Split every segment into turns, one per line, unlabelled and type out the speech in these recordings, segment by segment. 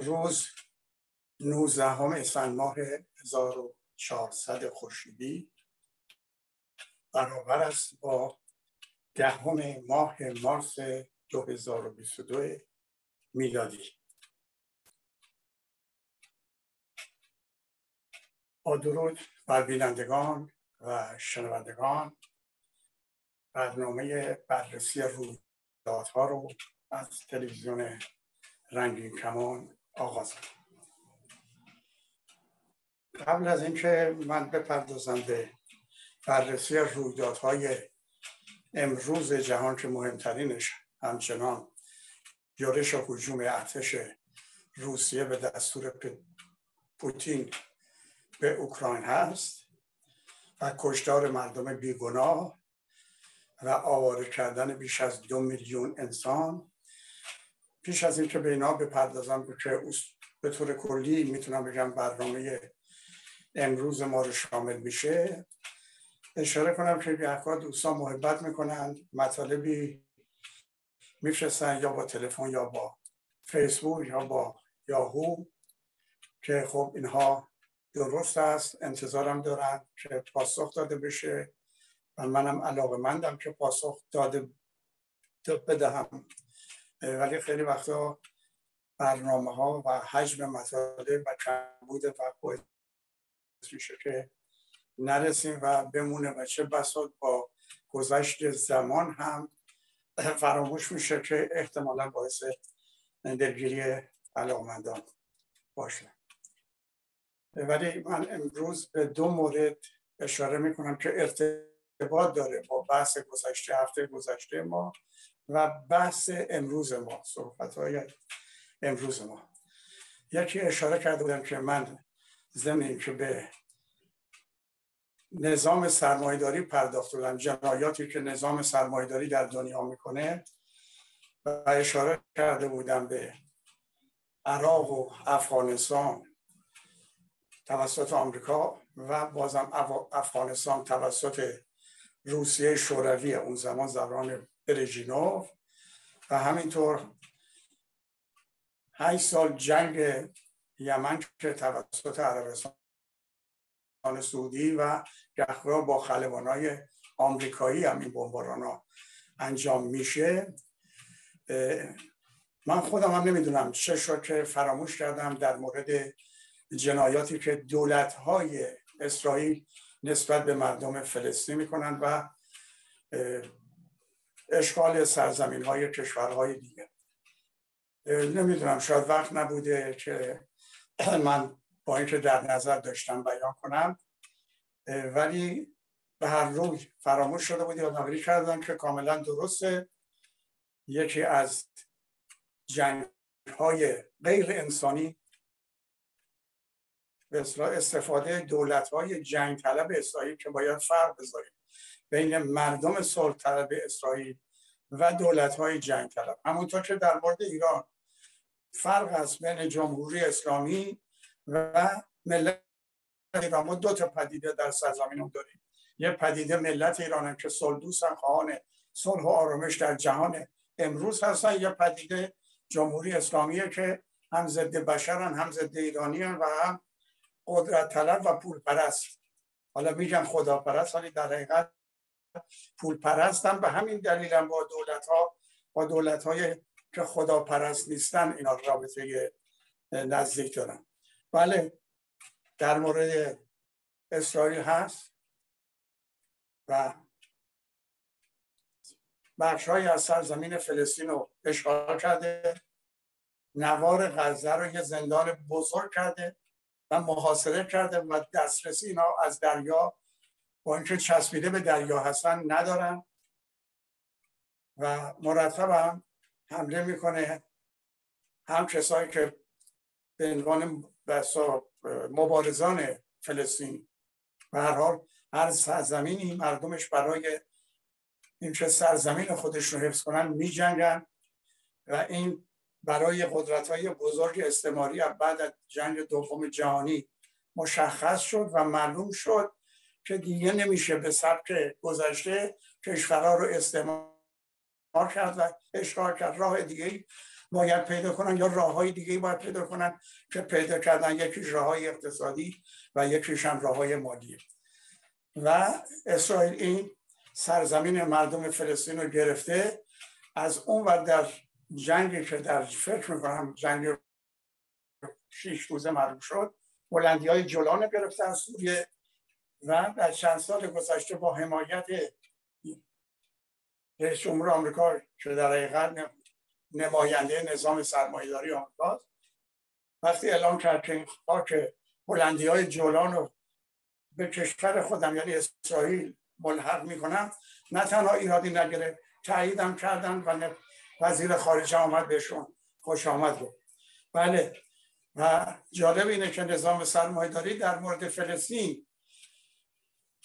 امروز 19 اسفند ماه 1400 خورشیدی برابر است با دهم ماه مارس 2022 میلادی. با درود بر بینندگان و شنوندگان برنامه بررسی رویدادها رو از تلویزیون رنگین کمان آغاز قبل از اینکه من بپردازم به بررسی رویدادهای امروز جهان که مهمترینش همچنان یورش و حجوم ارتش روسیه به دستور پوتین به اوکراین هست و کشتار مردم بیگناه و آواره کردن بیش از دو میلیون انسان پیش از اینکه به اینا بپردازم که به طور کلی می‌تونم بگم برنامه امروز ما رو شامل میشه اشاره کنم که گهگاه دوستان محبت می‌کنند مطالبی میفرستن یا با تلفن یا با فیسبوک یا با یاهو که خب اینها درست است انتظارم دارن که پاسخ داده بشه و منم علاقه مندم که پاسخ داده بدهم. ولی خیلی وقتا برنامه ها و حجم مطالب و کمبود وقت میشه که نرسیم و بمونه و چه بساط با گذشت زمان هم فراموش میشه که احتمالا باعث دلگیری علاقمندان باشه. ولی من امروز به دو مورد اشاره می‌کنم که ارتباط داره با بحث گذشته هفته گذشته ما و بحث امروز ما صحبت های امروز ما. یکی اشاره کرده بودم که من ضمن که به نظام سرمایداری پرداخت بودم جنایاتی که نظام سرمایداری در دنیا می‌کنه و اشاره کرده بودم به عراق و افغانستان توسط آمریکا و بازم افغانستان توسط روسیه شوروی اون زمان زبان برژینوف و همینطور هشت سال جنگ یمن که توسط عربستان سعودی و گهگاه با های آمریکایی هم این ها انجام میشه. من خودم هم نمی‌دونم چه شد که فراموش کردم در مورد جنایاتی که دولت های اسرائیل نسبت به مردم فلسطین می‌کنند و اشغال سرزمین های کشورهای دیگه. نمی‌دونم شاید وقت نبوده که من با اینکه در نظر داشتم بیان کنم ولی به هر روی فراموش شده بود یادآوری کردن که کاملا درسته. یکی از جنگ های غیر انسانی به استفاده دولت های جنگ طلب اسرائیل که باید فرق بذاریم بین مردم صلح طلب اسرائیل و دولت های جنگ طلب همونطور که در مورد ایران فرق است بین جمهوری اسلامی و ملت ایران. ما دو تا پدیده در سرزمین داریم. یه پدیده ملت ایران که صلح دوستن خواهان صلح و آرامش در جهان امروز هستن. یه پدیده جمهوری اسلامیه که هم ضد بشرن هم ضد ایرانیان و هم قدرت طلب و پول پرست حالا میگم خدا پرست ولی در حقیقت پول پرستن به همین دلیل هم با دولت ها با دولت های که خدا پرست نیستن اینا رابطه نزدیک دارن. بله در مورد اسرائیل هست و بخش های از سرزمین فلسطین رو اشغال کرده. نوار غزه رو یه زندان بزرگ کرده و محاصره کرده و دسترسی اینا از دریا با اینکه چسبیده به دریا هستن ندارن. و مرتب هم حمله می‌کنه. هم کسایی که به عنوان مبارزان فلسطین و هر حال هر سرزمینی مردمش برای اینکه سرزمین خودش رو حفظ کنن می جنگن و این برای قدرت های بزرگ استعماری بعد از جنگ دوم جهانی مشخص شد و معلوم شد که دیگه نمیشه به سبک گذشته کشورها رو استعمار کرد و اشغال کرد. راه دیگه باید پیدا کنن یا راه های دیگه باید پیدا کنن که پیدا کردن یکیش راه های اقتصادی و یکیش هم راه های مالی. و اسرائیل این سرزمین مردم فلسطین رو گرفته. از اون و در جنگی که در فکر می‌کنم جنگ شیش روزه معروف شد بلندی های جولان گرفته از سوریه و در چند سال گذشته با حمایت رئیس جمهور آمریکا که در حقیقت نماینده نظام سرمایهداری آمریکا وقتی اعلام کرد که این خاک بلندی های جولان رو به کشور خودم یعنی اسرائیل ملحق می‌کنم نه تنها ایرادی نگرفت تاییدم کردن و وزیر خارجه آمد بهشون خوش آمد بود بله و جالب اینه که نظام سرمایهداری در مورد فلسطین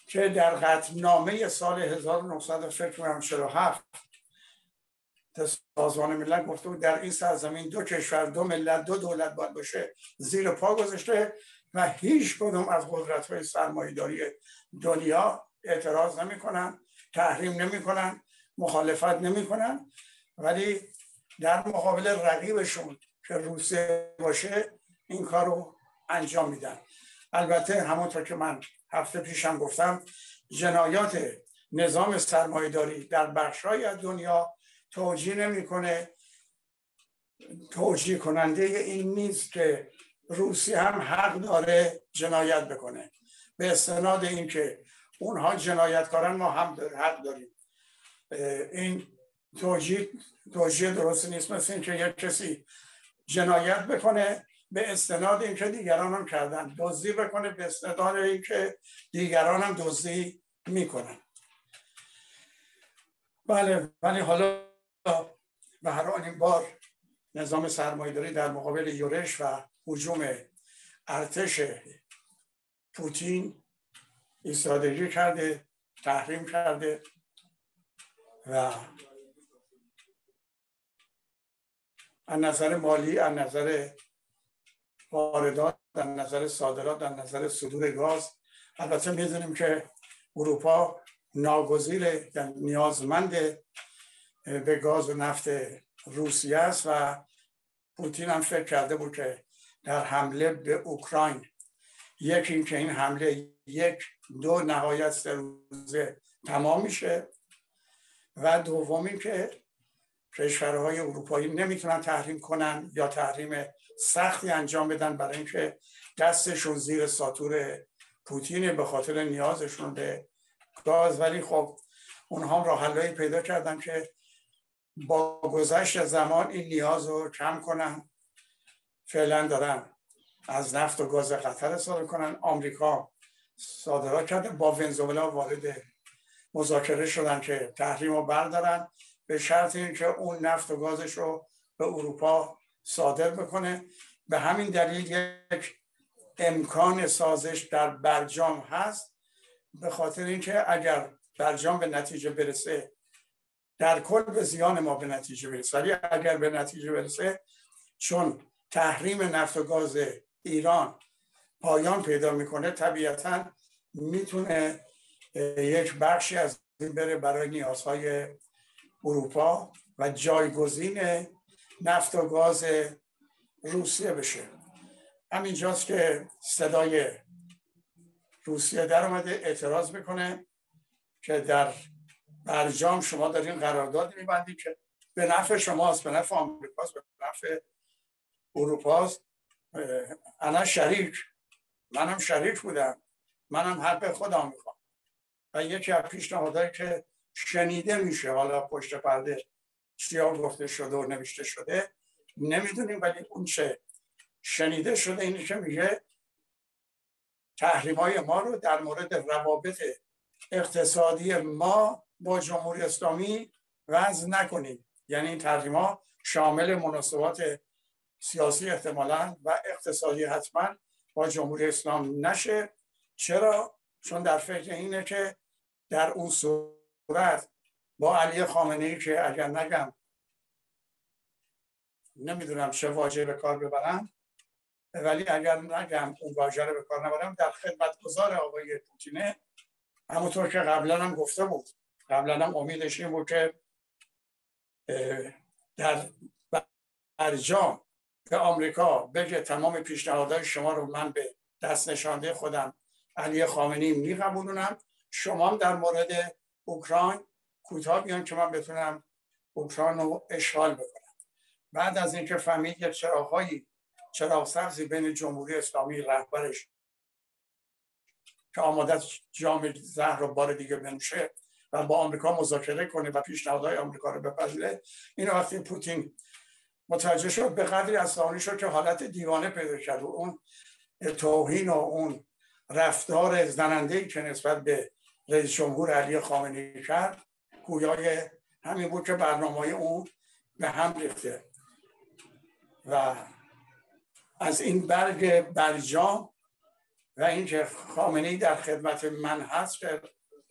که در قطعنامه سال 1947 سازمان ملل گفته بود در این سرزمین دو کشور دو ملت دو دولت باید باشه زیر پا گذاشته و هیچ کدوم از قدرت های سرمایهداری دنیا اعتراض نمی‌کنن تحریم نمی‌کنن مخالفت نمی‌کنن. ولی در مقابل رقیبشون که روسیه باشه این کار رو انجام میدن. البته همونطور که من هفته پیشم گفتم جنایات نظام سرمایهداری در بخشهایی از دنیا توجیه نمی‌کنه. توجیه کننده این نیست که روسیه هم حق داره جنایت بکنه. به استناد اینکه اونها جنایتکارن ما هم حق داریم. این توجیه توجیه درست نیست مثل اینکه یک کسی جنایت بکنه به استناد اینکه دیگران هم کردن دزدی بکنه به استناد اینکه دیگران هم دزدی می‌کنن. بله ولی حالا به هر این بار نظام سرمایه‌داری در مقابل یورش و حجوم ارتش پوتین استراتژی کرده تحریم کرده و از نظر مالی از نظر واردات در نظر صادرات در نظر صدور گاز. البته می‌دونیم که اروپا ناگزیر نیازمند به گاز و نفت روسیه است و پوتین هم فکر کرده بود که در حمله به اوکراین یکی اینکه این حمله یک دو نهایت سه روزه تمام میشه. و دومی که کشورهای اروپایی نمی‌تونن تحریم کنن یا تحریم سختی انجام بدن برای اینکه دستشون زیر ساتور پوتین به خاطر نیازشون به گاز. ولی خب اونها راه حلایی پیدا کردن که با گذشت زمان این نیاز رو کم کنن. فعلا دارن از نفت و گاز قطر استفاده کنن آمریکا صادرات کرده. با ونزوئلا وارد مذاکره شدن که تحریم رو بردارن. به شرط اینکه اون نفت و گازش رو به اروپا صادر بکنه. به همین دلیل یک امکان سازش در برجام هست. به خاطر اینکه اگر برجام به نتیجه برسه در کل به زیان ما به نتیجه برسه. ولی اگر به نتیجه برسه چون تحریم نفت و گاز ایران پایان پیدا می‌کنه طبیعتا می‌تونه یک بخشی از این بره برای نیازهای اروپا و جایگزین نفت و گاز روسیه بشه. همینجاست که صدای روسیه در اومده اعتراض می‌کنه که در برجام شما دارین قرارداد میبندید که به نفع شماست به نفع آمریکاست به نفع اروپاست. انا شریک منم شریک بودم. منم حق خودم می‌خوام. و یکی از پیشنهادهایی که شنیده میشه حالا پشت پرده سیاه گفته شده و نوشته شده. نمی‌دونیم ولی اون چه شنیده شده اینه که میگه تحریم های ما رو در مورد روابط اقتصادی ما با جمهوری اسلامی وضع نکنیم. یعنی این تحریم شامل مناسبات سیاسی احتمالا و اقتصادی حتما با جمهوری اسلام نشه. چرا؟ چون در فکر اینه که در اون صورت با علی خامنه ای که اگر نگم نمی‌دونم چه واژه به کار ببرم ولی اگر نگم اون واژه رو به کار نبرم در خدمت گذار آقای پوتینه همونطور که قبلا هم گفته بود. قبلا هم امیدش این بود که در برجام به آمریکا بگه تمام پیشنهادهای شما رو من به دست نشانده خودم علی خامنی میقبولونم. شما در مورد اوکراین کوتاه بیان که من بتونم اوکراین رو اشغال بکنم. بعد از اینکه فهمید که چراغهایی چراغ سبزی بین جمهوری اسلامی رهبرش که آماده جام زهر رو بار دیگه بنوشه و با آمریکا مذاکره کنه و پیشنهادهای آمریکا رو بپذیره این وقتی پوتین متوجه شد به قدری عصبانی شد که حالت دیوانه پیدا کرد و اون توهین و اون رفتار زننده که نسبت به رئیس جمهور علی خامنه‌ای کرد گویای همین بود که برنامه اون به هم ریخته. و از این برگ برجام و اینکه خامنه در خدمت من هست که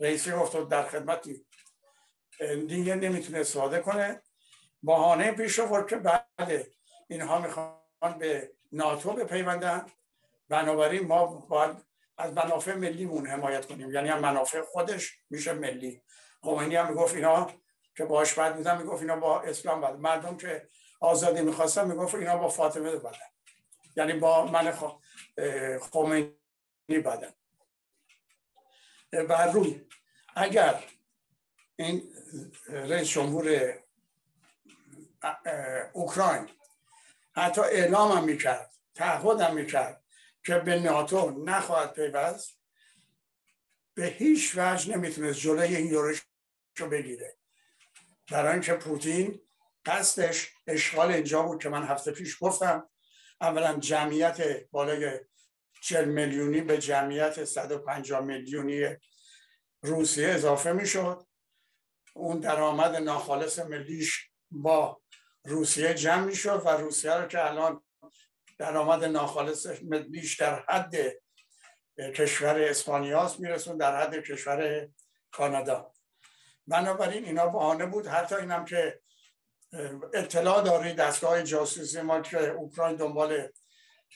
رئیسی گفت در خدمتی دیگه نمی‌تونه استفاده کنه. بهانه پیش رو که بعد اینها می‌خوان به ناتو بپیوندن. بنابراین ما باید از منافع ملیمون حمایت کنیم. یعنی منافع خودش میشه ملی. خمینی هم می‌گفت اینا که باش بعد بودن می‌گفت اینا با اسلام بعد مردم که آزادی می‌خواستن می‌گفت اینا با فاطمه بدن. یعنی با من خمینی بدن. بر روی اگر این رئیس جمهور اوکراین حتی اعلام هم می‌کرد تعهد هم می‌کرد که به ناتو نخواهد پیوست به هیچ وجه نمی‌تونست جلوی این یورش رو بگیره. در اینکه پوتین قصدش اشغال اینجا بود که من هفته پیش گفتم اولا جمعیت بالای 40 میلیونی به جمعیت 150 میلیونی روسیه اضافه می‌شد. اون درآمد ناخالص ملیش با روسیه جمع می‌شد و روسیه رو که الان درآمد ناخالص ملیش در حد کشور اسپانیاست میرسون در حد کشور کانادا. بنابراین اینا بهانه بود. حتی اینم که اطلاع داری دستگاه جاسوسی ما که اوکراین دنبال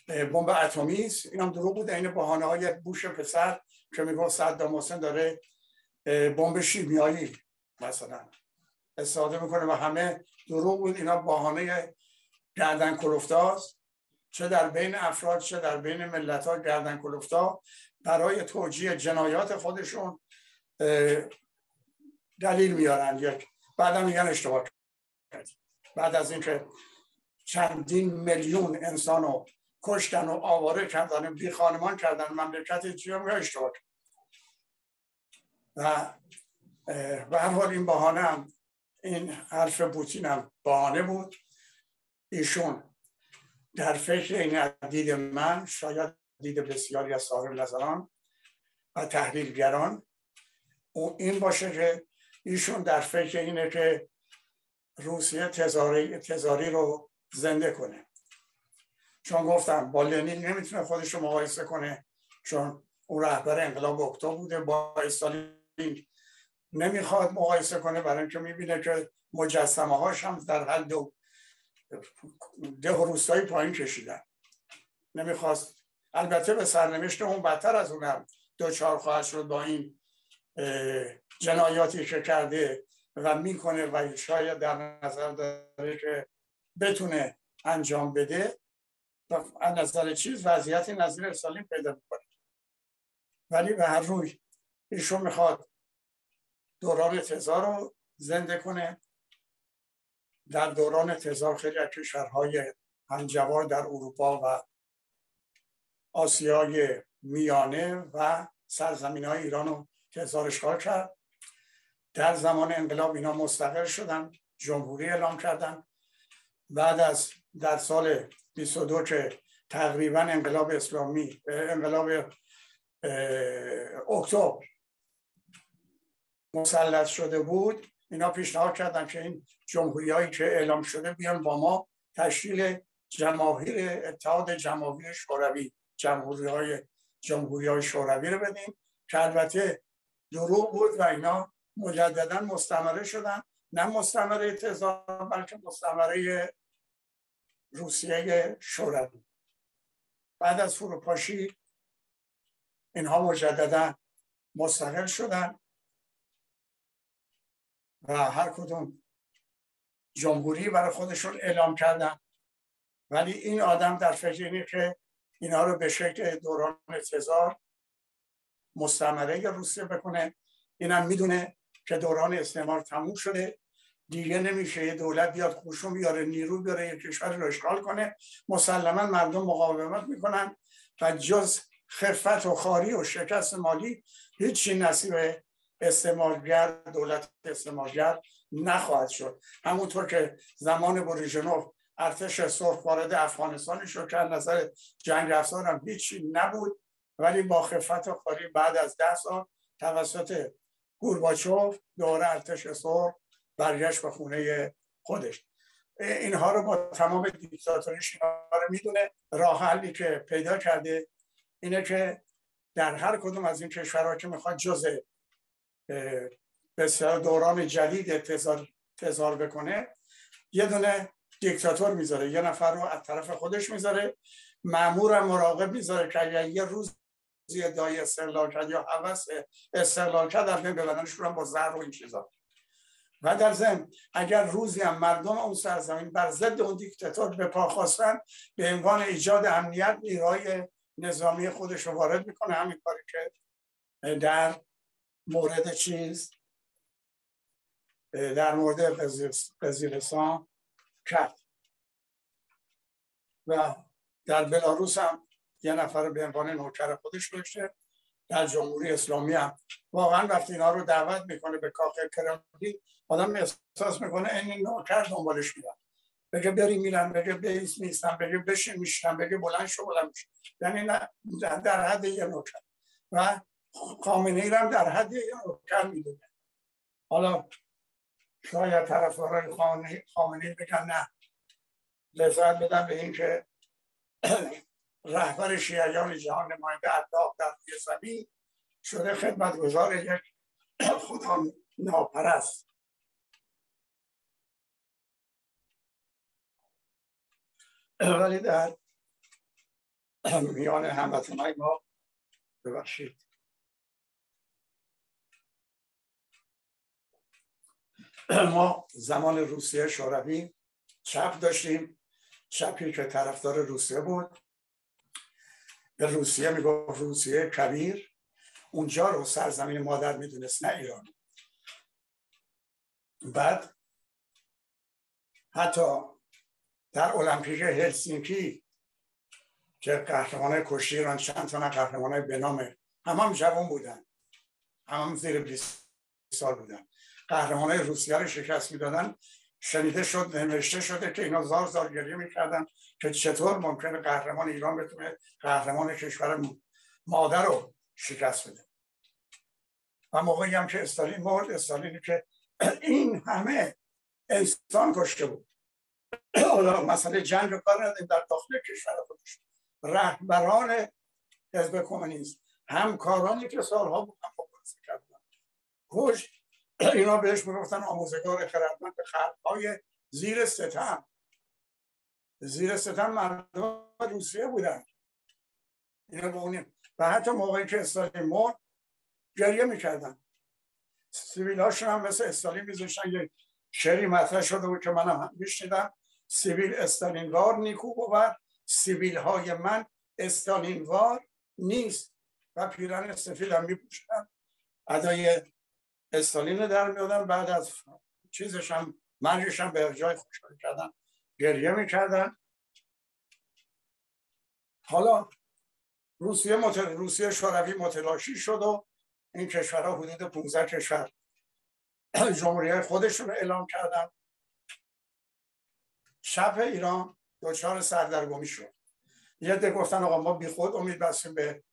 بمب اتمی است. اینم دروغ بود. این بهانه های بوش پسر که میگه صدام حسین داره بمب شیمیایی مثلا استفاده می‌کنه و همه دروغ بود. اینا بهانه گردن کلفتاست چه در بین افراد چه در بین ملت ها گردن کلفتا برای توجیه جنایات خودشون دلیل میارن یک بعدا میگن اشتباه کرد بعد از اینکه چندین میلیون انسان رو کشتن و آواره کردن بی خانمان کردن مملکت چی میگه؟ اشتباه و به هر حال این بهانه هم این حرف پوتین هم بهانه بود. ایشون در فکر این دید من شاید دید بسیاری از صاحب نظران و تحلیلگران این باشه که ایشون در فکر اینه که روسیه تزاری, تزاری رو زنده کنه. چون گفتم با لنین نمی‌تونه خودش رو مقایسه کنه چون اون رهبر انقلاب اکتبر بوده با استالین نمی‌خواد مقایسه کنه برای اینکه می‌بینه که مجسمه هاش هم در حد دو ده روستایی پایین کشیدن. نمی‌خواست. البته به سرنوشت اون بدتر از اونم دوچار خواهد شد با این جنایاتی که کرده و می‌کنه و شاید در نظر داره که بتونه انجام بده و از نظر چیز وضعیت نظیر استالین پیدا می‌کنه. ولی به هر روی ایشون می‌خواد دوران تزار رو زنده کنه. در دوران تزار خیلی از کشورهای همجوار در اروپا و آسیای میانه و سرزمین های ایران رو تزار کرد. در زمان انقلاب اینا مستقل شدن جمهوری اعلام کردن. بعد از در سال 22 که تقریبا انقلاب اسلامی انقلاب اکتبر مسلط شده بود اینا پیشنهاد کردن که این جمهوری هایی که اعلام شده بیان با ما تشکیل جماهیر اتحاد جماهیر شوروی جمهوری های جمهوری های شوروی رو بدیم که البته دروغ بود و اینا مجددا مستمره شدن. نه مستمره تزار بلکه مستمره روسیه شوروی. بعد از فروپاشی اینها مجددا مستقل شدن و هر کدوم جمهوری برای خودشون اعلام کردن. ولی این آدم در فکر اینه که اینا رو به شکل دوران تزار مستمره روسیه بکنه. اینم می‌دونه که دوران استعمار تموم شده. دیگه نمیشه یه دولت بیاد خوشون بیاره نیرو بیاره یه کشور رو اشغال کنه. مسلما مردم مقاومت می‌کنن و جز خفت و خاری و شکست مالی هیچی نصیب استعمارگر دولت استعمارگر نخواهد شد. همونطور که زمان بوریژنوف ارتش سرخ وارد افغانستان شد که نظر جنگ افزار هم هیچی نبود. ولی با خفت و خاری بعد از ده سال توسط گورباچوف دوره ارتش سرخ برگشت به خونه خودش. اینها رو با تمام دیکتاتوریش اینها رو می‌دونه. راه حلی که پیدا کرده اینه که در هر کدوم از این کشورها که می‌خواد جز بسیار دوران جدید تزار, بکنه یه دونه دیکتاتور می‌ذاره. یه نفر رو از طرف خودش می‌ذاره. معمور مراقب می‌ذاره که یه روز دای استقلال کرد یا حوث استقلال کرد در ببرنش رو با زهر و این چیزا. و در ضمن اگر روزی هم مردم اون سرزمین بر ضد اون دیکتاتور به پا خواستن به عنوان ایجاد امنیت نیروهای نظامی خودش رو وارد می‌کنه. همین کاری که در مورد چیز در مورد قزیرستان کرد. و در بلاروس هم یه نفر به عنوان نوکر خودش داشته در جمهوری اسلامی هم. واقعا وقتی اینا رو دعوت می‌کنه به کاخ کرملین آدم احساس می‌کنه این نوکر دنبالش میرن بگه بری میرن بگه بیس نیستن بگه بشین میشن بگه بلند شو بلند یعنی در حد یه نوکر. و خامنه ای هم در حد یه نوکر می‌دونه. حالا شاید طرفدارای خامنه ای بگن نه. لذت بدن به اینکه رهبر شیعیان جهان نماینده الله در روی زمین شده خدمتگزار یک خدا ناپرست. ولی در میان هموطنهای ما ببخشید. ما زمان روسیه شوروی چپ داشتیم. چپی که طرفدار روسیه بود. به روسیه می‌گفت روسیه کبیر. اونجا رو سرزمین مادر می‌دونست نه ایران. بعد حتی در المپیک هلسینکی که قهرمان کشتی ایران چند تا قهرمان به نام هم هم جوان بودن. هم, هم زیر 20 سال بودن. قهرمان روسیه رو شکست می‌دادن. شنیده شد نوشته شده که اینا زار زار گریه می‌کردن که چطور ممکنه قهرمان ایران بتونه قهرمان کشور مادر رو شکست بده. و موقعی هم که استالین مرد استالینی که این همه انسان کشته بود. حالا مسئله جنگ رو کار در داخل کشور خودش. رهبران حزب کمونیست همکارانی که سالها بود هم کردن. کشت اینا بهش می‌گفتن آموزگار خردمند خلقهای زیر ستم. زیر ستم مردم روسیه بودن. اینا بونیم و حتی موقعی که استالین مرد گریه می‌کردن. سبیل هاشون هم مثل استالین میذاشتن یک شعری مطرح شده بود که منم هم میشنیدم. سبیل استالینوار نیکو بود سبیل های من استالینوار نیست. و پیرن سفید هم میپوشن ادای استالین در میادن بعد از چیزش هم مرگش هم به جای خوشحال کردن گریه می‌کردن. حالا روسیه متل... روسیه شوروی متلاشی شد و این کشورها حدود 15 کشور جمهوری خودشون رو اعلام کردن. شب ایران دچار سردرگمی شد. یه ده گفتن آقا ما بی خود امید بستیم به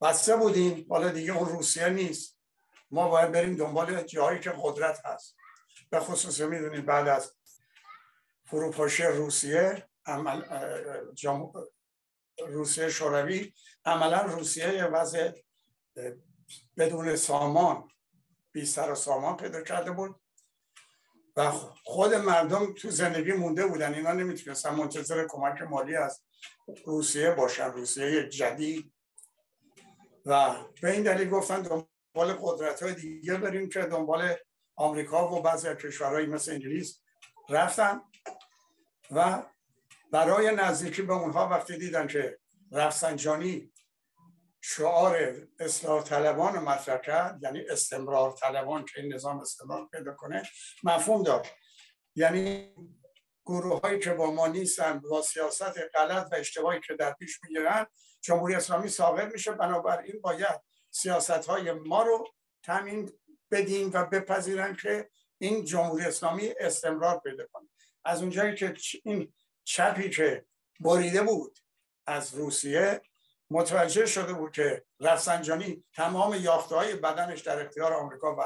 بسته بودیم حالا دیگه اون روسیه نیست. ما باید بریم دنبال جایی که قدرت هست. به خصوص می‌دونید بعد از فروپاشی روسیه عمل روسیه شوروی عملا روسیه وضع بدون سامان بی سر و سامان پیدا کرده بود. و خود مردم تو زندگی مونده بودن. اینا نمی‌تونستن منتظر کمک مالی از روسیه باشن. روسیه جدید. و به این دلیل گفتن دنبال قدرت های دیگه بریم که دنبال آمریکا و بعضی از کشورهایی مثل انگلیس رفتن و برای نزدیکی به اونها وقتی دیدن که رفسنجانی شعار اصلاح طلبان مطرح کرد یعنی استمرار طلبان که این نظام استمرار پیدا کنه مفهوم داشت. یعنی گروه هایی که با ما نیستن با سیاست غلط و اشتباهی که در پیش می‌گیرن جمهوری اسلامی ساقط میشه بنابراین باید سیاست های ما رو تامین بدیم و بپذیرن که این جمهوری اسلامی استمرار پیدا کنه. از اونجایی که این چپی که بریده بود از روسیه متوجه شده بود که رفسنجانی تمام یافته های بدنش در اختیار آمریکا و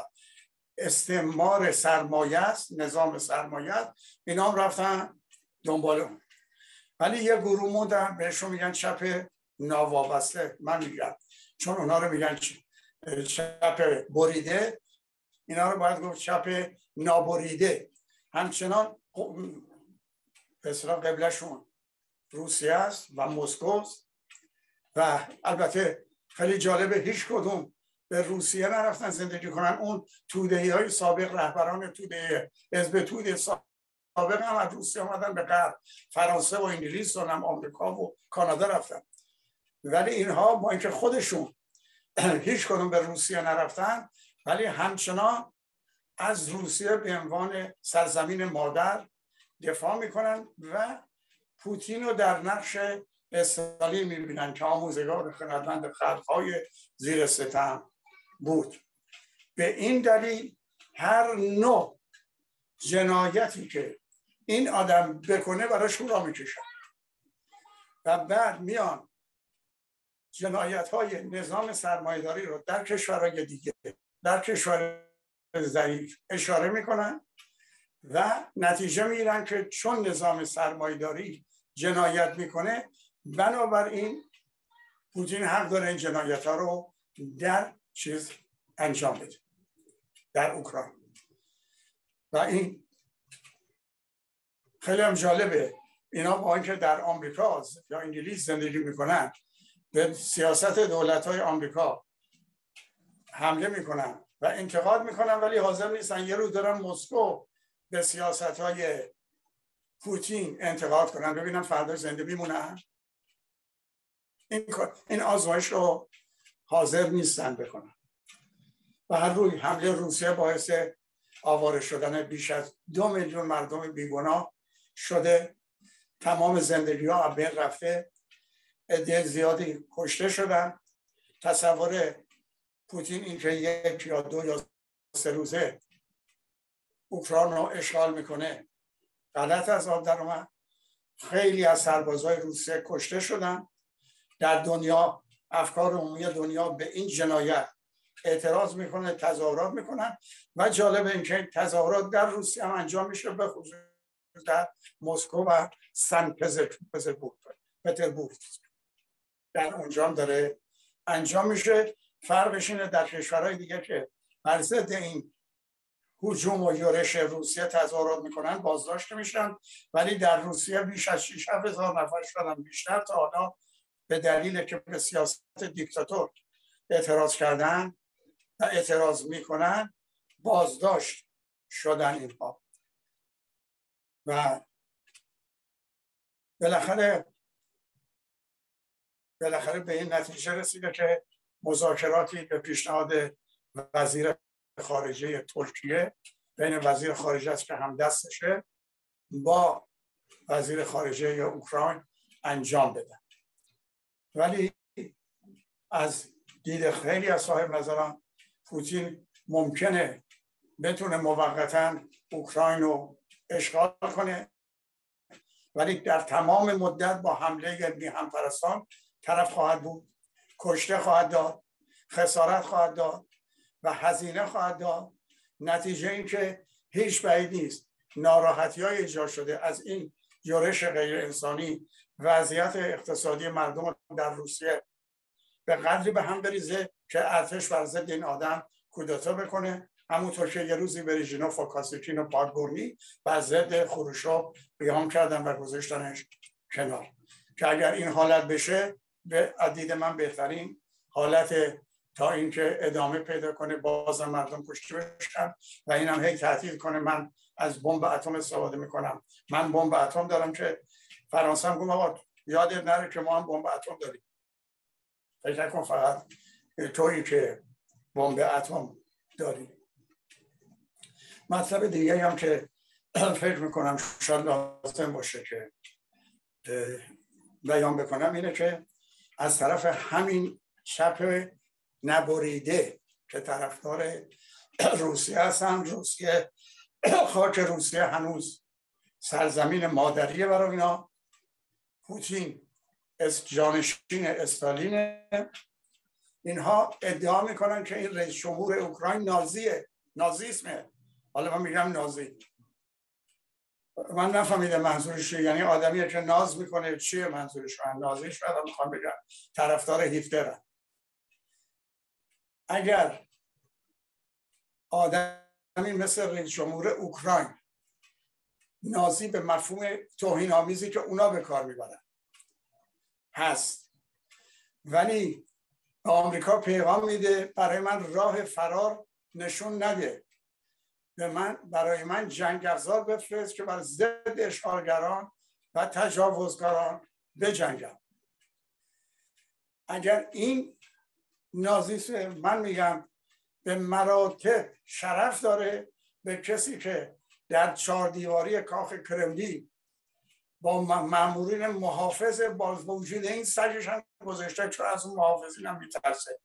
استعمار سرمایه است نظام سرمایه است اینا هم رفتن دنبال اون. ولی یه گروه موندن بهشون میگن چپ ناوابسته. من میگم چون اونا رو میگن چپ بریده. اینا رو باید گفت چپ نابریده. همچنان به قبلشون روسیه است و مسکو و البته خیلی جالبه هیچ کدوم به روسیه نرفتن زندگی کنن. اون توده های سابق رهبران توده حزب توده سابق هم از روسیه آمدن به غرب. فرانسه و انگلیس و هم آمریکا و کانادا رفتن. ولی اینها با اینکه خودشون هیچ کدوم به روسیه نرفتن ولی همچنان از روسیه به عنوان سرزمین مادر دفاع می‌کنن و پوتین رو در نقش استالی می‌بینن که آموزگار خردمند خلقهای زیر ستم بود. به این دلیل هر نوع جنایتی که این آدم بکنه براش را می‌کشن. و بعد میان جنایت های نظام سرمایداری رو در کشورهای دیگه در کشور ضعیف اشاره می‌کنن و نتیجه می‌گیرن که چون نظام سرمایداری جنایت می‌کنه بنابراین پوتین حق داره این جنایت ها رو در چیز انجام بده در اوکراین. و این خیلی هم جالبه. اینا با اینکه در آمریکا یا انگلیس زندگی می‌کنن به سیاست دولت های آمریکا حمله می‌کنن و انتقاد می‌کنن ولی حاضر نیستن. یه روز دارن مسکو به سیاست های پوتین انتقاد کنن. ببینم فردا زنده میمونن. این, این آزمایش رو حاضر نیستن بکنن. و هر روی حمله روسیه باعث آواره شدن بیش از دو میلیون مردم بیگناه شده. تمام زندگی ها بین رفته. عده زیادی کشته شدن. تصور پوتین اینکه یک یا دو یا سه روزه اوکراین رو اشغال می‌کنه غلط از آب در اومد. خیلی از سربازهای روسیه کشته شدن. در دنیا افکار عمومی دنیا به این جنایت اعتراض می‌کنه تظاهرات می‌کنن و جالب اینکه تظاهرات در روسیه هم انجام میشه به خصوص در مسکو و سن پتربورگ در اونجا هم داره انجام میشه. فرقش اینه در کشورهای دیگه که بر ضد این هجوم و یورش روسیه تظاهرات می‌کنن بازداشت میشن. ولی در روسیه بیش از 6 هزار نفر شدن بیشتر تا حالا به دلیل که به سیاست دیکتاتور اعتراض کردن و اعتراض می‌کنن بازداشت شدن اینها. و بالاخره بالاخره به این نتیجه رسیده که مذاکراتی به پیشنهاد وزیر خارجه ترکیه بین وزیر خارجه است که هم دستشه با وزیر خارجه اوکراین انجام بدن. ولی از دید خیلی از صاحب نظران پوتین ممکنه بتونه موقتا اوکراین رو اشغال کنه ولی در تمام مدت با حمله بی همپرستان طرف خواهد بود کشته خواهد داد خسارت خواهد داد و هزینه خواهد داد. نتیجه این که هیچ بعید نیست. ناراحتی های ایجاد شده از این یورش غیر انسانی. وضعیت اقتصادی مردم در روسیه به قدری به هم بریزه که ارتش بر ضد این آدم کودتا بکنه. همونطور که یه روزی بریژینوف و و پادگورنی بر ضد خروشو قیام کردن و گذاشتنش کنار. که اگر این حالت بشه به عدید من بهترین حالت تا اینکه ادامه پیدا کنه باز مردم کشته بشن و اینم هی تهدید کنه. من از بمب اتم استفاده می‌کنم. من بمب اتم دارم که فرانسه هم گفت یاد نره که ما هم بمب اتم داریم. فکر کن فقط تویی که بمب اتم داریم. مطلب دیگه هم که فکر می‌کنم شاید لازم باشه که بیان بکنم اینه که از طرف همین چپ نبریده که طرفدار روسیه هستن. روسیه خاک روسیه هنوز سرزمین مادریه برای اینا. پوتین جانشین استالینه. اینها ادعا می‌کنن که این رئیس جمهور اوکراین نازیه نازیسمه. حالا من میگم نازی. من نفهمیدم منظورش یعنی آدمیه که ناز می‌کنه چیه منظورش. من نازیش رو می‌خوام بگم. طرفدار هیتلرم اگر آدمی مثل رئیس جمهور اوکراین نازی به مفهوم توهین آمیزی که اونا به کار می‌برن هست ولی آمریکا پیغام میده برای من راه فرار نشون نده. به من برای من جنگ افزار بفرست که بر ضد اشغالگران و تجاوزکاران بجنگم. اگر این نازیست من میگم به مراتب شرف داره به کسی که در چهار دیواری کاخ کرملی با مامورین محافظ باز وجود این سجش هم گذاشته چون از اون محافظین هم میترسه.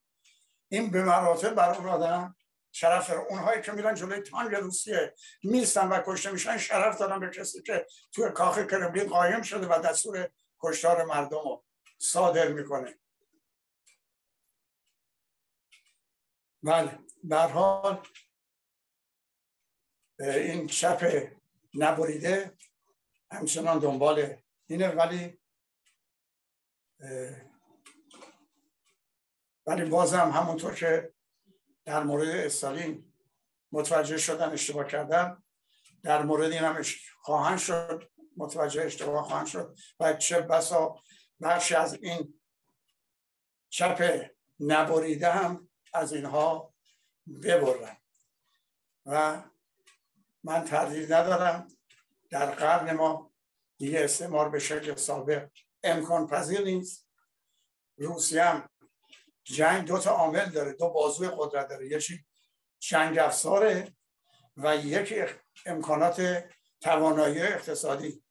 این به مراتب بر اون آدم شرف داره اونهایی که میرن جلوی تانگ روسیه میستن و کشته میشن شرف دارن به کسی که توی کاخ کرملین قایم شده و دستور کشتار مردم رو صادر می‌کنه. بله در حال این چپ نبریده همچنان دنبال اینه ولی ولی بازم همونطور که در مورد استالین متوجه شدن اشتباه کردن. در مورد این هم خواهند شد متوجه اشتباه خواهند شد و چه بسا بخشی از این چپ نبریده هم از اینها ببرن و من تردید ندارم. در قرن ما دیگه استعمار به شکل سابق امکان پذیر نیست. روسیه هم جنگ دو تا عامل داره دو بازوی قدرت داره. یکی جنگ افزاره و یکی امکانات توانایی اقتصادی.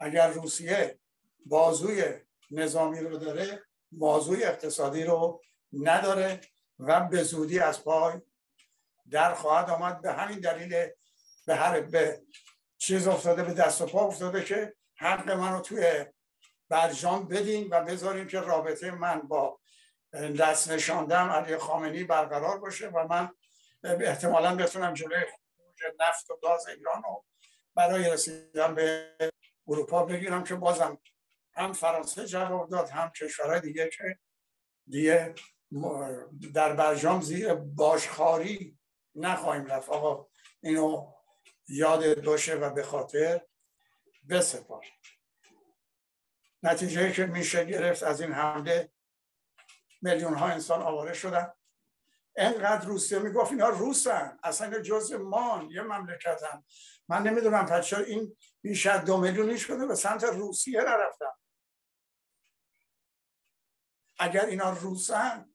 اگر روسیه بازوی نظامی رو داره بازوی اقتصادی رو نداره و به زودی از پای در خواهد آمد. به همین دلیل به هر به چیز افتاده به دست و پا افتاده که حق من رو توی برجام بدین و بذاریم که رابطه من با دست نشاندم علی خامنی برقرار باشه و من احتمالا بتونم جلوی نفت و گاز ایران رو برای رسیدن به اروپا بگیرم که بازم هم فرانسه جواب داد هم کشورهای دیگه که دیگه در برجام زیر باشخاری نخواهیم رفت. آقا اینو یاد باشه و به خاطر بسپار. نتیجه که میشه گرفت از این حمله میلیون ها انسان آواره شدن. انقدر روسیه می‌گفت اینا روسن. اصلا جزء مان یه مملکتن من نمی‌دونم پس این بیش از دو میلیون شده به سمت روسیه نرفتن. اگر اینا روسن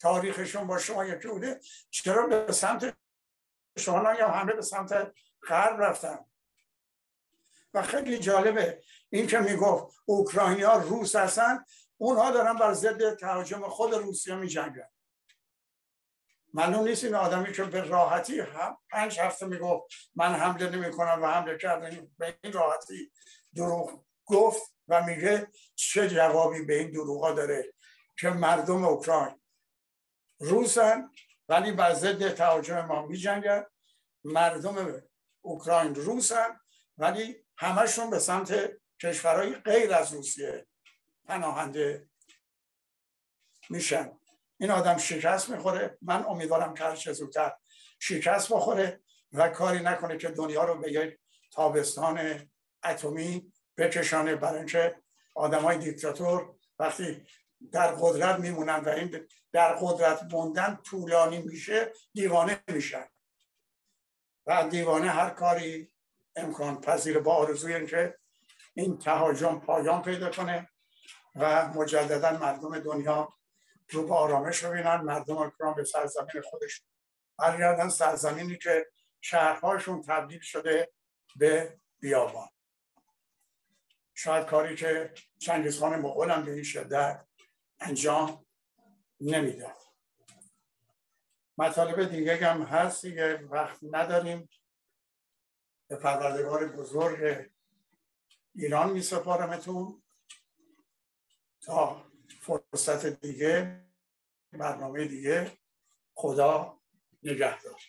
تاریخشون با شما یکی بوده چرا به سمت شما یا همه به سمت غرب رفتن؟ و خیلی جالبه. این که می‌گفت اوکراینیا روس هستن اونها دارن بر ضد تهاجم خود روسیه می جنگن معلوم نیست این آدمی که به راحتی هم پنج هفته می‌گفت من حمله نمی کنم و حمله کردن به این راحتی دروغ گفت و میگه چه جوابی به این دروغا داره که مردم اوکراین روسن ولی بر ضد تهاجم ما می جنگن مردم اوکراین روسن ولی همشون به سمت کشورهای غیر از روسیه. پناهنده میشن. این آدم شکست می‌خوره. من امیدوارم که هرچه زودتر شکست بخوره و کاری نکنه که دنیا رو به یک تابستان اتمی بکشانه. برای اینکه آدم های دیکتاتور وقتی در قدرت میمونن و این در قدرت موندن طولانی میشه دیوانه میشن. و دیوانه هر کاری امکان پذیر با آرزوی اینکه این تهاجم پایان پیدا کنه. و مجددا مردم دنیا رو به آرامش ببینن. مردم اکرام به سرزمین خودشون برگردن. سرزمینی که شهرهاشون تبدیل شده به بیابان. شاید کاری که چنگیزخان مغول هم به این شدت انجام نمی‌داد مطالب دیگه هم هست دیگه. وقت نداریم. به پروردگار بزرگ ایران می سپارمتون تا فرصت دیگه برنامه دیگه خدا نگهدار.